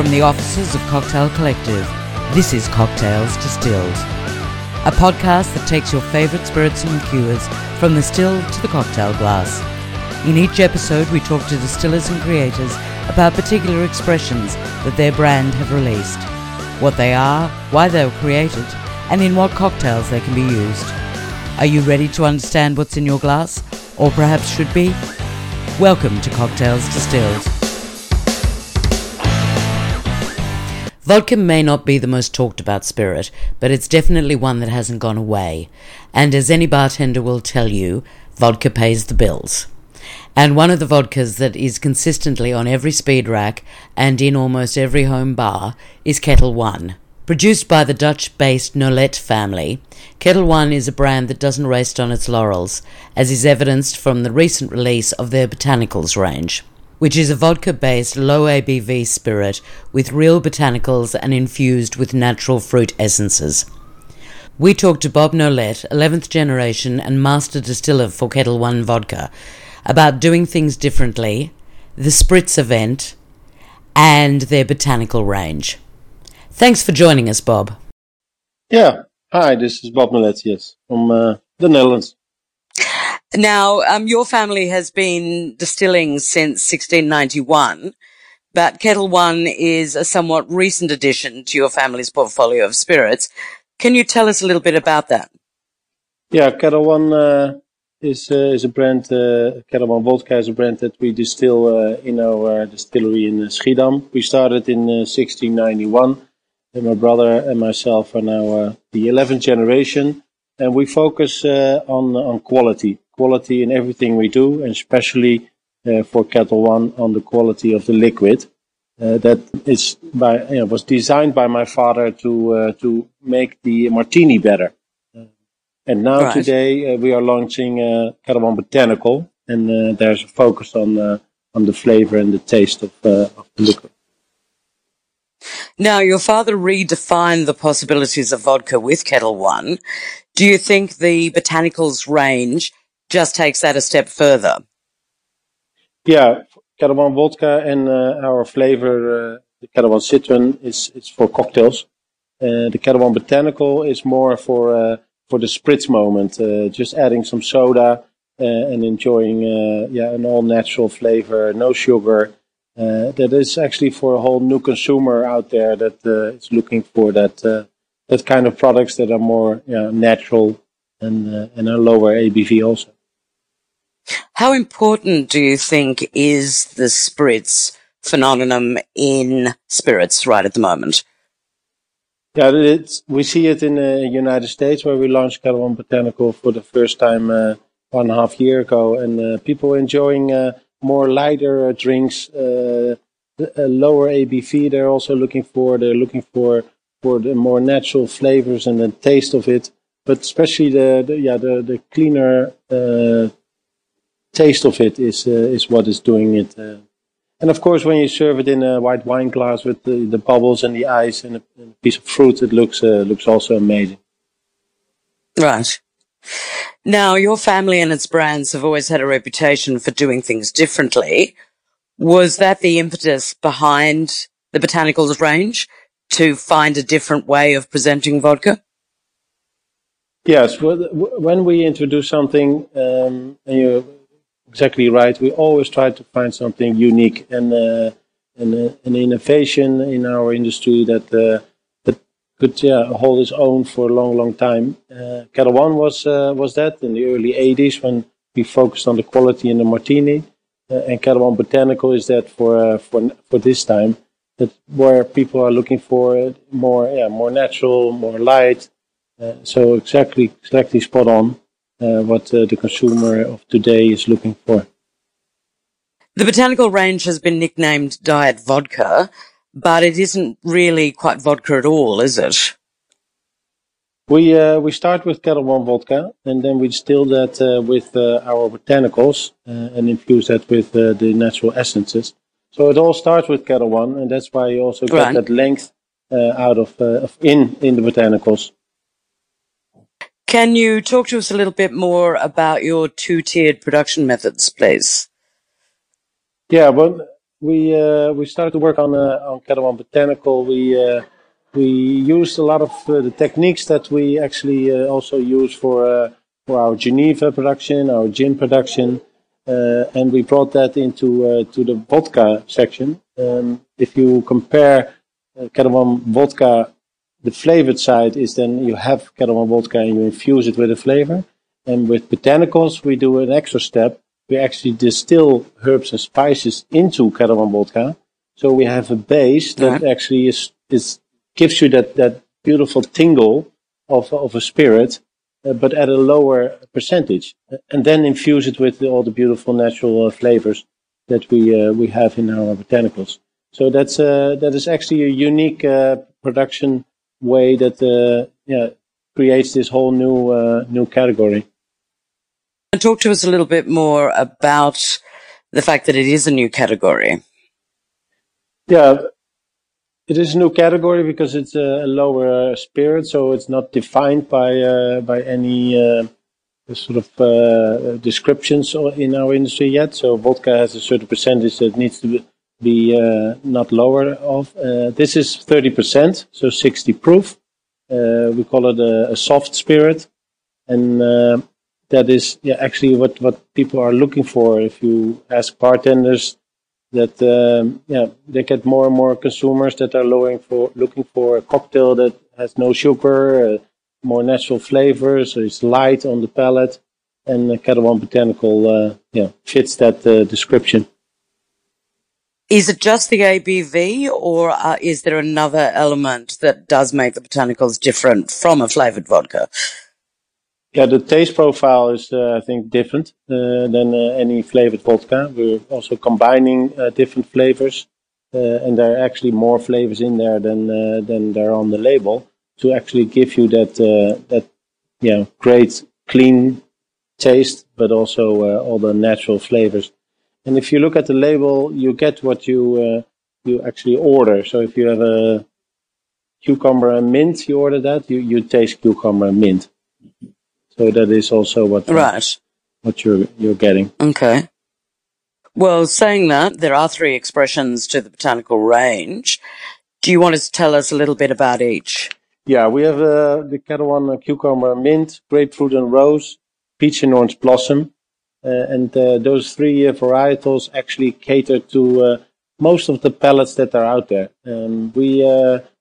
From the offices of Cocktail Collective, this is Cocktails Distilled, a podcast that takes your favourite spirits and liqueurs from the still to the cocktail glass. In each episode, we talk to distillers and creators about particular expressions that their brand have released, what they are, why they were created, and in what cocktails they can be used. Are you ready to understand what's in your glass, or perhaps should be? Welcome to Cocktails Distilled. Vodka may not be the most talked about spirit, but it's definitely one that hasn't gone away. And as any bartender will tell you, vodka pays the bills. And one of the vodkas that is consistently on every speed rack and in almost every home bar is Ketel One. Produced by the Dutch based Nolet family, Ketel One is a brand that doesn't rest on its laurels, as is evidenced from the recent release of their Botanicals range which is a vodka based low ABV spirit with real botanicals and infused with natural fruit essences. We talked to Bob Nolet, 11th generation and master distiller for Ketel One Vodka, about doing things differently, the Spritz event, and their botanical range. Thanks for joining us, Bob. Yeah. Hi, this is Bob Nolet, yes, from uh, the Netherlands. Now, um, your family has been distilling since 1691, but Ketel One is a somewhat recent addition to your family's portfolio of spirits. Can you tell us a little bit about that? Yeah, Ketel One uh, is uh, is a brand. Uh, Ketel One Vodka is a brand that we distill uh, in our distillery in Schiedam. We started in 1691, uh, and my brother and myself are now uh, the 11th generation, and we focus uh, on on quality quality in everything we do, and especially uh, for Ketel One on the quality of the liquid. Uh, that is by you know, was designed by my father to uh, to make the martini better. and now right. today uh, we are launching uh, Ketel One Botanical, and uh, there's a focus on on the flavor and the taste of, of the liquid. Now, your father redefined the possibilities of vodka with Ketel One. Do you think the botanicals range just takes that a step further. Yeah, One vodka and uh, our flavor, uh, the One citron, is is for cocktails. Uh, the One botanical is more for uh, for the spritz moment, uh, just adding some soda uh, and enjoying yeah an all natural flavor, no sugar. that is actually for a whole new consumer out there that is looking for that that kind of products that are more natural and and a lower ABV also. How important do you think is the spritz phenomenon in spirits right at the moment? Yeah, it's, we see it in the United States where we launched One Botanical for the first time uh, one and a half year ago, and uh, people enjoying uh, more lighter uh, drinks, uh, lower ABV. They're also looking for they're looking for for the more natural flavors and the taste of it, but especially the, the yeah the the cleaner uh, taste of it is uh, is what is doing it. Uh. And of course, when you serve it in a white wine glass with the, the bubbles and the ice and a, and a piece of fruit, it looks uh, looks also amazing. Right. Now, your family and its brands have always had a reputation for doing things differently. Was that the impetus behind the botanicals range to find a different way of presenting vodka? Yes, when we introduce something, um, and you exactly right. We always try to find something unique and uh, and uh, an innovation in our industry that uh, that could yeah, hold its own for a long, long time. Uh, Ketel One was uh, was that in the early '80s when we focused on the quality in the martini, uh, and Ketel One Botanical is that for uh, for for this time that where people are looking for more yeah more natural, more light. so exactly exactly spot on what uh, the consumer of today is looking for. The botanical range has been nicknamed diet vodka, but it isn't really quite vodka at all, is it? We uh, we start with Ketel One vodka, and then we distill that uh, with uh, our botanicals uh, and infuse that with the natural essences. So it all starts with Ketel One, and that's why you also get right. that length out of, of in in the botanicals. Can you talk to us a little bit more about your two tiered production methods, please? Yeah, well, we uh, we started to work on uh, on One Botanical. We uh, we used a lot of uh, the techniques that we actually uh, also use for uh, for our Geneva production, our gin production, and we brought that into to the vodka section. Um, if you compare uh, One vodka, the flavored side is then you have Ketel vodka and you infuse it with a flavor. And with botanicals, we do an extra step we actually distill herbs and spices into Ketel vodka. So we have a base that yeah. actually is, is gives you that, that beautiful tingle of, of a spirit, uh, but at a lower percentage. And then infuse it with all the beautiful natural uh, flavors that we, uh, we have in our botanicals. So that's, uh, that is actually a unique uh, production way that uh, yeah, creates this whole new, new category. And Talk to us a little bit more about the fact that it is a new category. Yeah, it is a new category because it's a lower spirit, so it's not defined by uh, by any uh, sort of uh, descriptions in our industry yet. So vodka has a certain percentage that needs to be uh, not lower of. Uh, this is 30%, so 60 proof. Uh, we call it a, a soft spirit, and that is yeah, actually what, what people are looking for. If you ask bartenders, that um, yeah, they get more and more consumers that are looking for looking for a cocktail that has no sugar, uh, more natural flavors, so it's light on the palate, and Ketel One Botanical uh, yeah fits that uh, description. Is it just the ABV, or uh, is there another element that does make the botanicals different from a flavored vodka? Yeah, the taste profile is, uh, I think, different uh, than uh, any flavored vodka. We're also combining uh, different flavors, uh, and there are actually more flavors in there than than there are on the label to actually give you that that yeah great clean taste, but also all the natural flavors. And if you look at the label, you get what you you actually order. So if you have a cucumber and mint, you order that, you you taste cucumber and mint. So that is also what right. what you're you're getting. Okay. Well, saying that, there are three expressions to the botanical range. Do you want to tell us a little bit about each? Yeah, we have uh, the One uh, cucumber mint, grapefruit and rose, peach and orange blossom. Uh, and uh, those three uh, varietals actually cater to most of the palates that are out there. Um, we,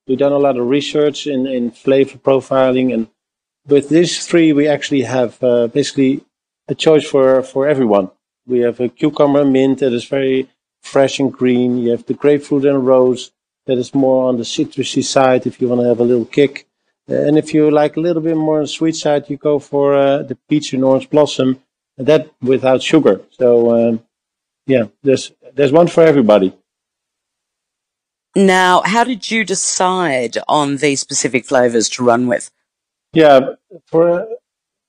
we've done a lot of research in, in flavor profiling and with these three, we actually have basically a choice for, for everyone. We have a cucumber mint that is very fresh and green. You have the grapefruit and rose that is more on the citrusy side if you want to have a little kick. And if you like a little bit more on the sweet side, you go for uh, the peach and orange blossom, and that without sugar. So, um, yeah, there's there's one for everybody. Now, how did you decide on these specific flavors to run with? Yeah, for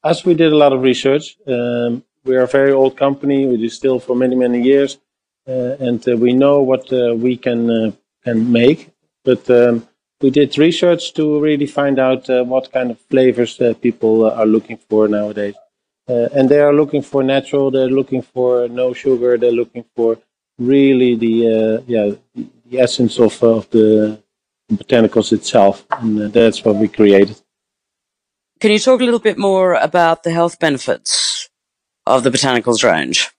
us, we did a lot of research. Um, we are a very old company. We distill for many, many years, uh, and uh, we know what uh, we can uh, can make. But um, we did research to really find out uh, what kind of flavors people are looking for nowadays. And they are looking for natural. They're looking for no sugar. They're looking for really the yeah the essence of of the botanicals itself, and that's what we created. Can you talk a little bit more about the health benefits of the botanicals range?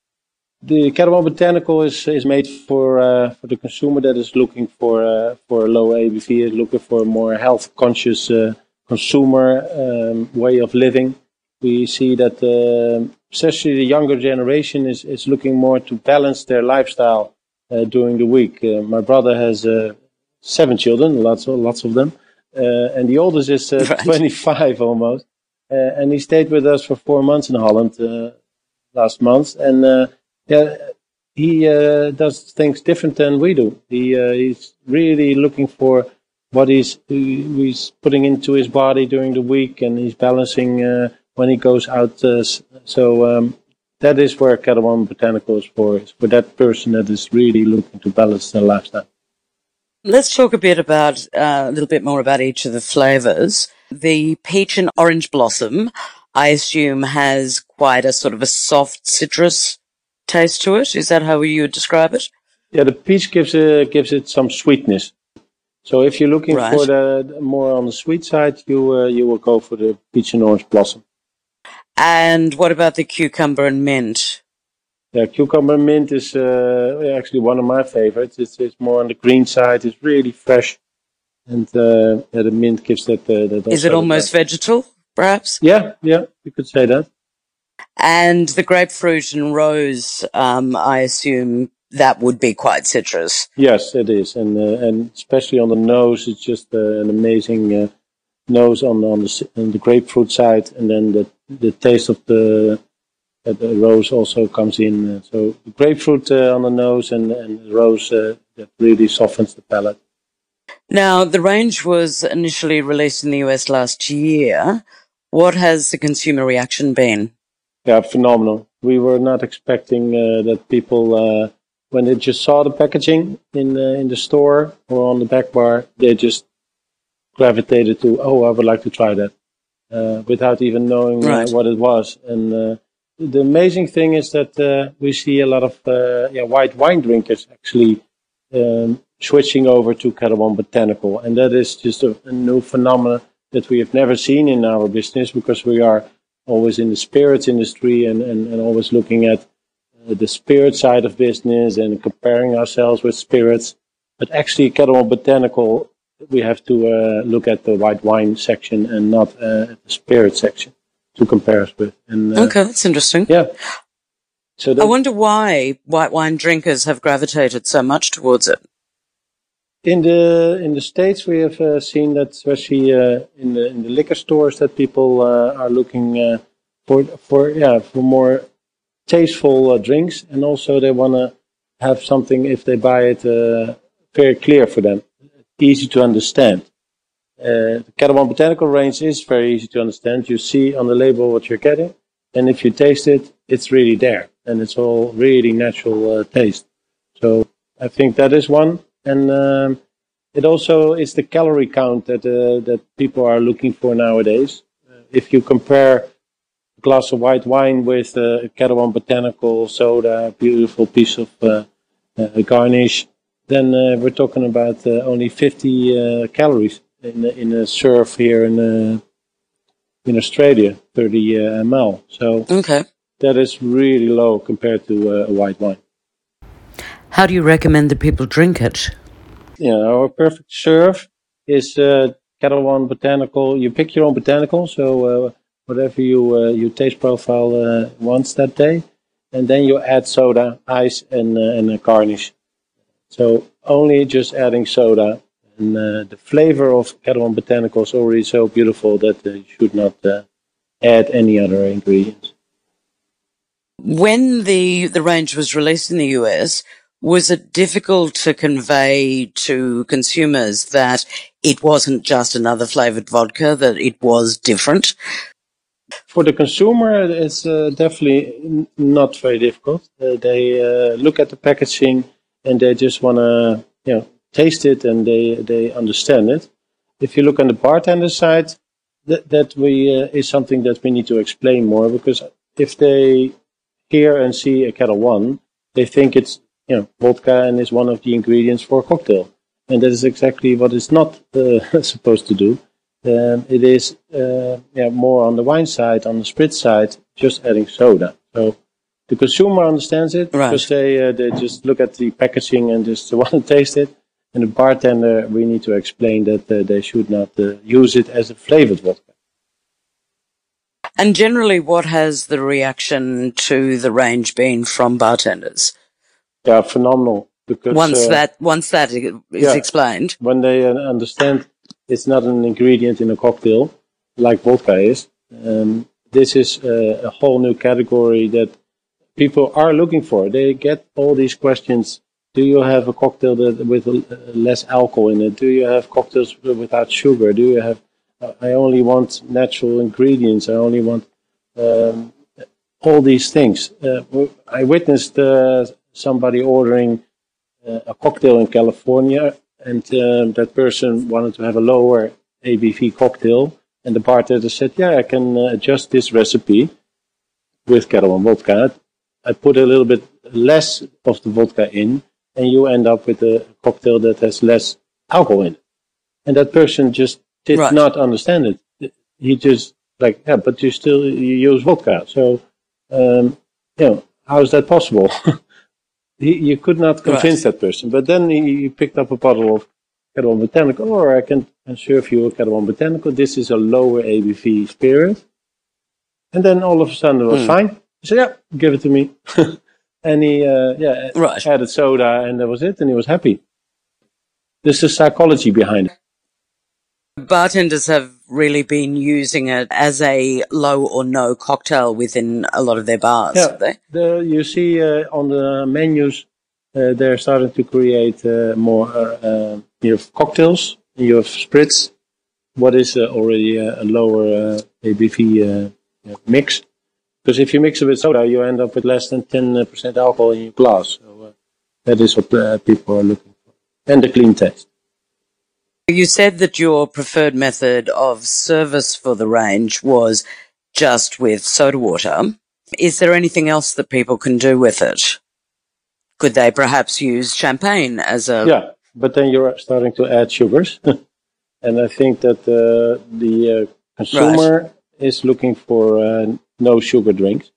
The One Botanical is, is made for uh, for the consumer that is looking for uh, for a low ABV, is looking for a more health conscious uh, consumer um, way of living. We see that uh, especially the younger generation is, is looking more to balance their lifestyle uh, during the week. Uh, my brother has seven children, lots of lots of them, uh, and the oldest is uh, right. 25 almost. Uh, and he stayed with us for four months in Holland last month. And yeah, he does things different than we do. He he's really looking for what he's he's putting into his body during the week, and he's balancing uh, when he goes out. Uh, so um, that is where One Botanical is for. Is for that person that is really looking to balance their lifestyle. Let's talk a bit about uh, a little bit more about each of the flavors. The peach and orange blossom, I assume, has quite a sort of a soft citrus taste to it. Is that how you would describe it? Yeah, the peach gives it gives it some sweetness. So if you're looking Right. for the more on the sweet side, you uh, you will go for the peach and orange blossom. And what about the cucumber and mint? Yeah, cucumber mint is uh, actually one of my favorites. It's, it's more on the green side. It's really fresh, and uh, yeah, the mint gives that. Uh, that Is it almost vegetal, perhaps? Yeah, yeah, you could say that. And the grapefruit and rose, um, I assume that would be quite citrus. Yes, it is, and uh, and especially on the nose, it's just uh, an amazing uh, nose on on the on the grapefruit side, and then the the taste of the uh, the rose also comes in. Uh, so grapefruit uh, on the nose and and the rose uh, that really softens the palate. Now, the range was initially released in the US last year. What has the consumer reaction been? Yeah, phenomenal. We were not expecting uh, that people, uh, when they just saw the packaging in uh, in the store or on the back bar, they just gravitated to, oh, I would like to try that, without even knowing uh, Right. what it was. And uh, the amazing thing is that uh, we see a lot of uh, yeah, white wine drinkers actually um, switching over to Ketel Botanical, and that is just a, a new phenomenon that we have never seen in our business because we are always in the spirits industry and, and, and always looking at uh, the spirit side of business and comparing ourselves with spirits. But actually, Ketel Botanical, we have to uh, look at the white wine section and not uh, the spirit section to compare us with. And uh, Okay, that's interesting. yeah, so I wonder why white wine drinkers have gravitated so much towards it. in the in the states, we have uh, seen that especially uh, in the in the liquor stores that people uh, are looking uh, for for yeah for more tasteful uh, drinks, and also they want to have something if they buy it uh, very clear for them, easy to understand. Uh, the Ketel Botanical range is very easy to understand. You see on the label what you're getting, and if you taste it, it's really there, and it's all really natural uh, taste. So I think that is one, and um, it also is the calorie count that uh, that people are looking for nowadays. Uh, if you compare a glass of white wine with uh, a Ketel Botanical soda, beautiful piece of uh, garnish, then uh, we're talking about uh, only 50 uh, calories in a- in a serve here in uh, in Australia, 30 uh, ml. So Okay. that is really low compared to uh, a white wine. How do you recommend that people drink it? Yeah, our perfect serve is uh, Ketel One Botanical. You pick your own botanical, so uh, whatever you uh, your taste profile uh, wants that day, and then you add soda, ice, and uh, and a garnish. So only just adding soda, and uh, the flavor of One Botanical is already so beautiful that uh, you should not uh, add any other ingredients. When the, the range was released in the US, was it difficult to convey to consumers that it wasn't just another flavored vodka, that it was different? For the consumer, it's uh, definitely n- not very difficult. Uh, they uh, look at the packaging and they just want to, you know, taste it and they they understand it. If you look on the bartender side, that that we uh, is something that we need to explain more because if they hear and see a Ketel One, they think it's you know vodka and is one of the ingredients for a cocktail, and that is exactly what it's not uh, supposed to do. Um, it is uh, yeah, more on the wine side, on the spritz side, just adding soda. So the consumer understands it Right. because they uh, they just look at the packaging and just want to taste it. And the bartender, we need to explain that uh, they should not uh, use it as a flavored vodka. And generally, what has the reaction to the range been from bartenders? Yeah, phenomenal. Because Once uh, that, once that is yeah. explained. when they uh, understand it's not an ingredient in a cocktail like vodka is, um, this is uh, a whole new category that people are looking for. They get all these questions. Do you have a cocktail that with less alcohol in it? Do you have cocktails without sugar? Do you have? Uh, I only want natural ingredients. I only want um, all these things. Uh, I witnessed uh, somebody ordering uh, a cocktail in California, and um, that person wanted to have a lower ABV cocktail, and the bartender said, "Yeah, I can uh, adjust this recipe with Ketel One vodka. I put a little bit less of the vodka in, and you end up with a cocktail that has less alcohol in it. And that person just did Right. not understand it. He just like, yeah, but you still you use vodka. So, um, you know, how is that possible? he, you could not convince that person. But then he, he picked up a bottle of Ketel One Botanical, or I can, can serve you a Ketel One Botanical. This is a lower ABV spirit. And then all of a sudden it was Hmm. fine. He said, yeah, give it to me. and he, uh, yeah, Right. added soda and that was it. And he was happy. There's a psychology behind it. Bartenders have really been using it as a low or no cocktail within a lot of their bars, Yeah. they? The, you see uh, on the menus, uh, they're starting to create uh, more. Uh, uh, you have cocktails, you have spritz. What is uh, already a, a lower uh, ABV uh, mix? Because if you mix it with soda, you end up with less than ten percent alcohol in your glass. So uh, that is what uh, people are looking for, and the clean taste. You said that your preferred method of service for the range was just with soda water. Is there anything else that people can do with it? Could they perhaps use champagne as a Yeah, but then you're starting to add sugars, and I think that uh, the uh, consumer is looking for uh, no sugar drinks.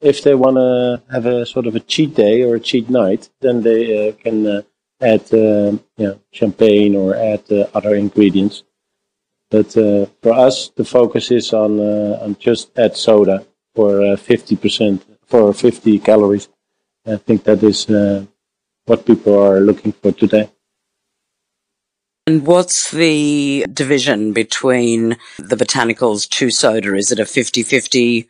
If they want to have a sort of a cheat day or a cheat night, then they uh, can uh, add yeah, champagne or add uh, other ingredients. But uh, for us, the focus is on on just add soda for fifty percent for fifty calories. I think that is what people are looking for today. And what's the division between the botanicals to soda? Is it a 50-50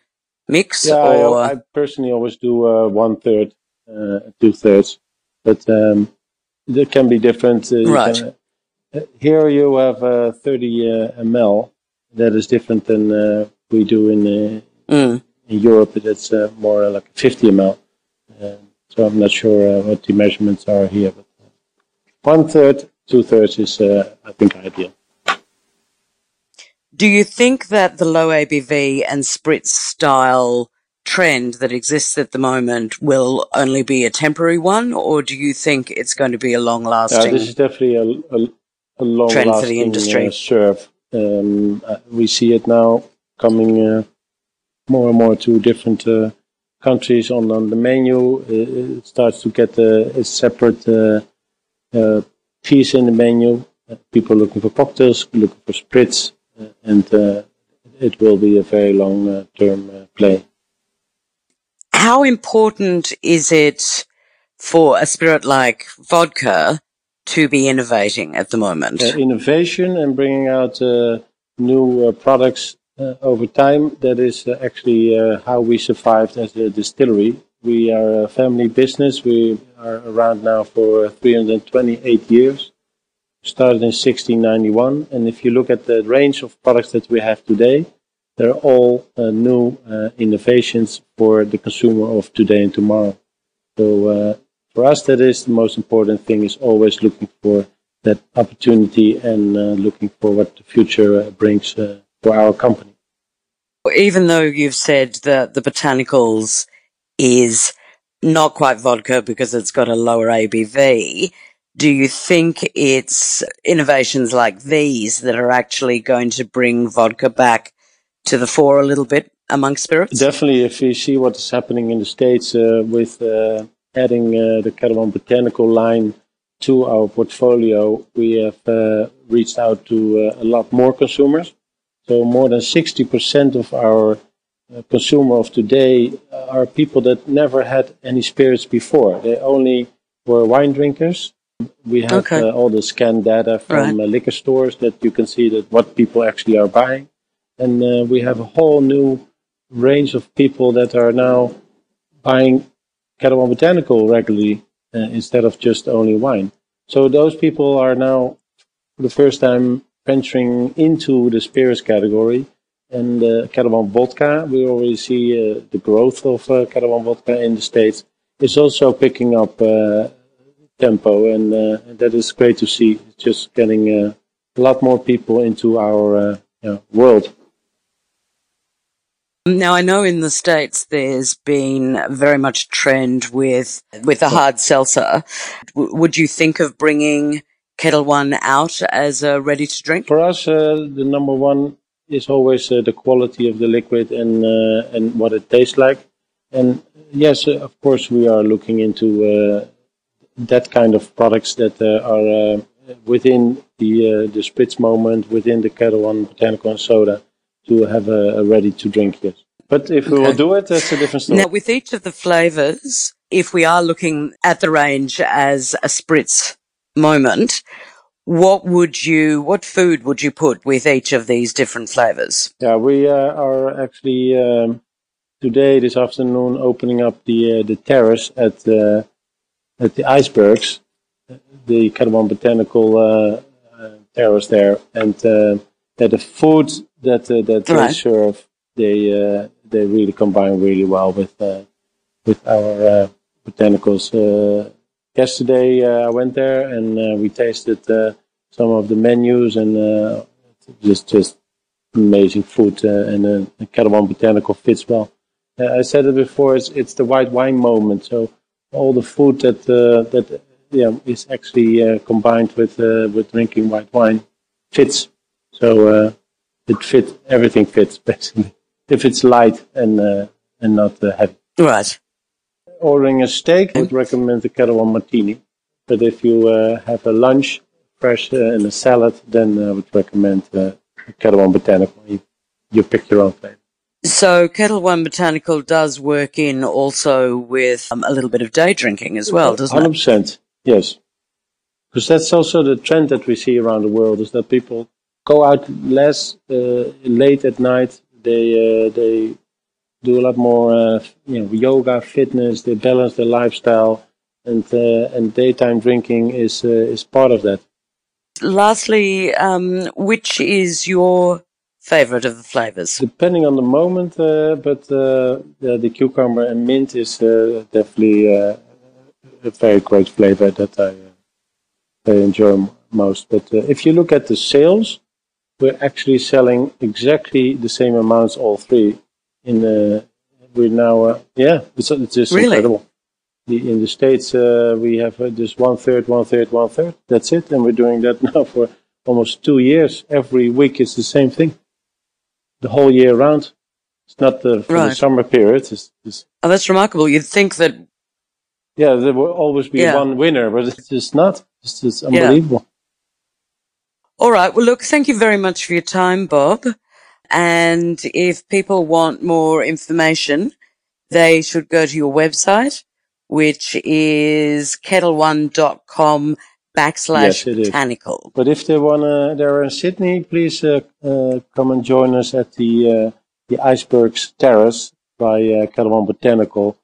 mix Yeah, or I, I personally always do uh, one third, uh, two thirds, but um, there can be different. Uh, Right. can- uh, here you have uh, 30 uh, ml. That is different than uh, we do in, uh, Mm. in Europe. That's uh, more like 50 ml. Uh, so I'm not sure uh, what the measurements are here, but uh, one third, two thirds is uh, I think ideal. Do you think that the low ABV and spritz style trend that exists at the moment will only be a temporary one, or do you think it's going to be a long Yeah, lasting? this is definitely a, a, a long Trend for the industry. Uh, serve. Um, uh, we see it now coming uh, more and more to different uh, countries on, on the menu. Uh, it starts to get a, a separate uh, uh, piece in the menu. Uh, people looking for cocktails, looking for spritz, uh, and uh, it will be a very long uh, term uh, play. How important is it for a spirit like vodka to be innovating at the moment? innovation and bringing out uh, new uh, products uh, over time. That is uh, actually uh, how we survived as a distillery. We are a family business. We are around now for 328 years. Started in 1691, and if you look at the range of products that we have today, they're all uh, new uh, innovations for the consumer of today and tomorrow. So uh, for us, that is the most important thing: is always looking for that opportunity and uh, looking for what the future uh, brings uh, for our company. Even though you've said that the botanicals is not quite vodka because it's got a lower ABV, do you think it's innovations like these that are actually going to bring vodka back to the fore a little bit among spirits? Definitely, if you see what is happening in the states uh, with uh, adding uh, the Ketel One Botanical line to our portfolio, we have uh, reached out to uh, a lot more consumers. So more than 60% of our uh, consumer of today are people that never had any spirits before. They only were wine drinkers. We have Okay. uh, all the scan data from uh, liquor stores that you can see that what people actually are buying. And uh, we have a whole new range of people that are now buying Ketel One Botanical regularly uh, instead of just only wine. So those people are now, for the first time, venturing into the spirits category. And uh, Ketel One Vodka, we already see uh, the growth of uh, Ketel One Vodka in the States. is also picking up uh, tempo, and uh, that is great to see. It's just getting uh, a lot more people into our uh, world. Now I know in the States there's been very much trend with, with the hard seltzer. W- would you think of bringing Ketel One out as a ready to drink? For us, uh, the number one is always uh, the quality of the liquid and, uh, and what it tastes like. And yes, of course, we are looking into uh, that kind of products that uh, are within the, the spritz moment, within the Ketel One botanical and soda to have a, a ready to drink, yes. But if we will do it, that's a different story. Now, with each of the flavors, if we are looking at the range as a spritz moment, what would you, what food would you put with each of these different flavors? Yeah, we uh, are actually um, today, this afternoon, opening up the uh, the terrace at uh, at the icebergs, the One Botanical uh, uh, terrace there, and uh, that the food that that right. they serve, they they really combine really well with with our botanicals. yesterday, I went there and we tasted some of the menus and just just amazing food uh, and uh, the Ketel Botanical fits well. Uh, I said it before. It's it's the white wine moment. So all the food that uh, that yeah is actually uh, combined with uh, with drinking white wine fits. So uh, it fits. Everything fits basically. If it's light and uh, and not heavy. Right. Ordering a steak, I would recommend the Ketel One Martini. But if you have a lunch, fresh and a salad, then I would recommend uh, Ketel One Botanical. You, you pick your own flavor. So Ketel One Botanical does work in also with um, a little bit of day drinking as well, doesn't 100%, it? 100%, yes. Because that's also the trend that we see around the world is that people go out less uh, late at night. They uh, they do a lot more uh, you know yoga, fitness. They balance their lifestyle, and uh, and daytime drinking is uh, is part of that. Lastly, um, which is your favorite of the flavors? Depending on the moment, uh, but uh, the, the, cucumber and mint is uh, definitely uh, a very great flavor that I, uh, I enjoy most. But uh, if you look at the sales, we're actually selling exactly the same amounts, all three. In the, we're now, yeah, it's, it's just really? incredible. The, in the States, we have just one third, one third, one third. That's it. And we're doing that now for almost two years. Every week it's the same thing the whole year round. It's not the, right. the summer period. It's, it's, oh, that's remarkable. You'd think that. Yeah, there will always be yeah. one winner, but it's just not. It's just unbelievable. Yeah. All right. Well, look, thank you very much for your time, Bob. And if people want more information, they should go to your website, which is ketelone.com backslash yes, botanical. But if they wanna, they're in Sydney, please uh, uh, come and join us at the uh, the Icebergs Terrace by uh, Botanical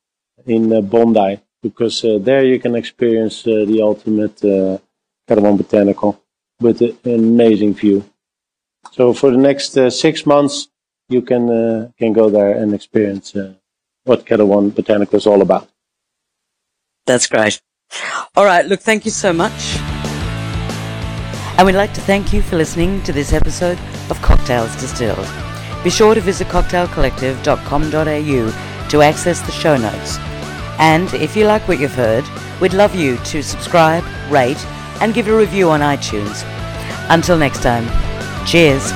in uh, Bondi, because uh, there you can experience uh, the ultimate uh, Botanical with an amazing view. So for the next six months, you can can go there and experience what Ketel Botanical is all about. That's great. All right, look, thank you so much. And we'd like to thank you for listening to this episode of Cocktails Distilled. Be sure to visit cocktailcollective.com.au to access the show notes. And if you like what you've heard, we'd love you to subscribe, rate, and give a review on iTunes. Until next time, cheers.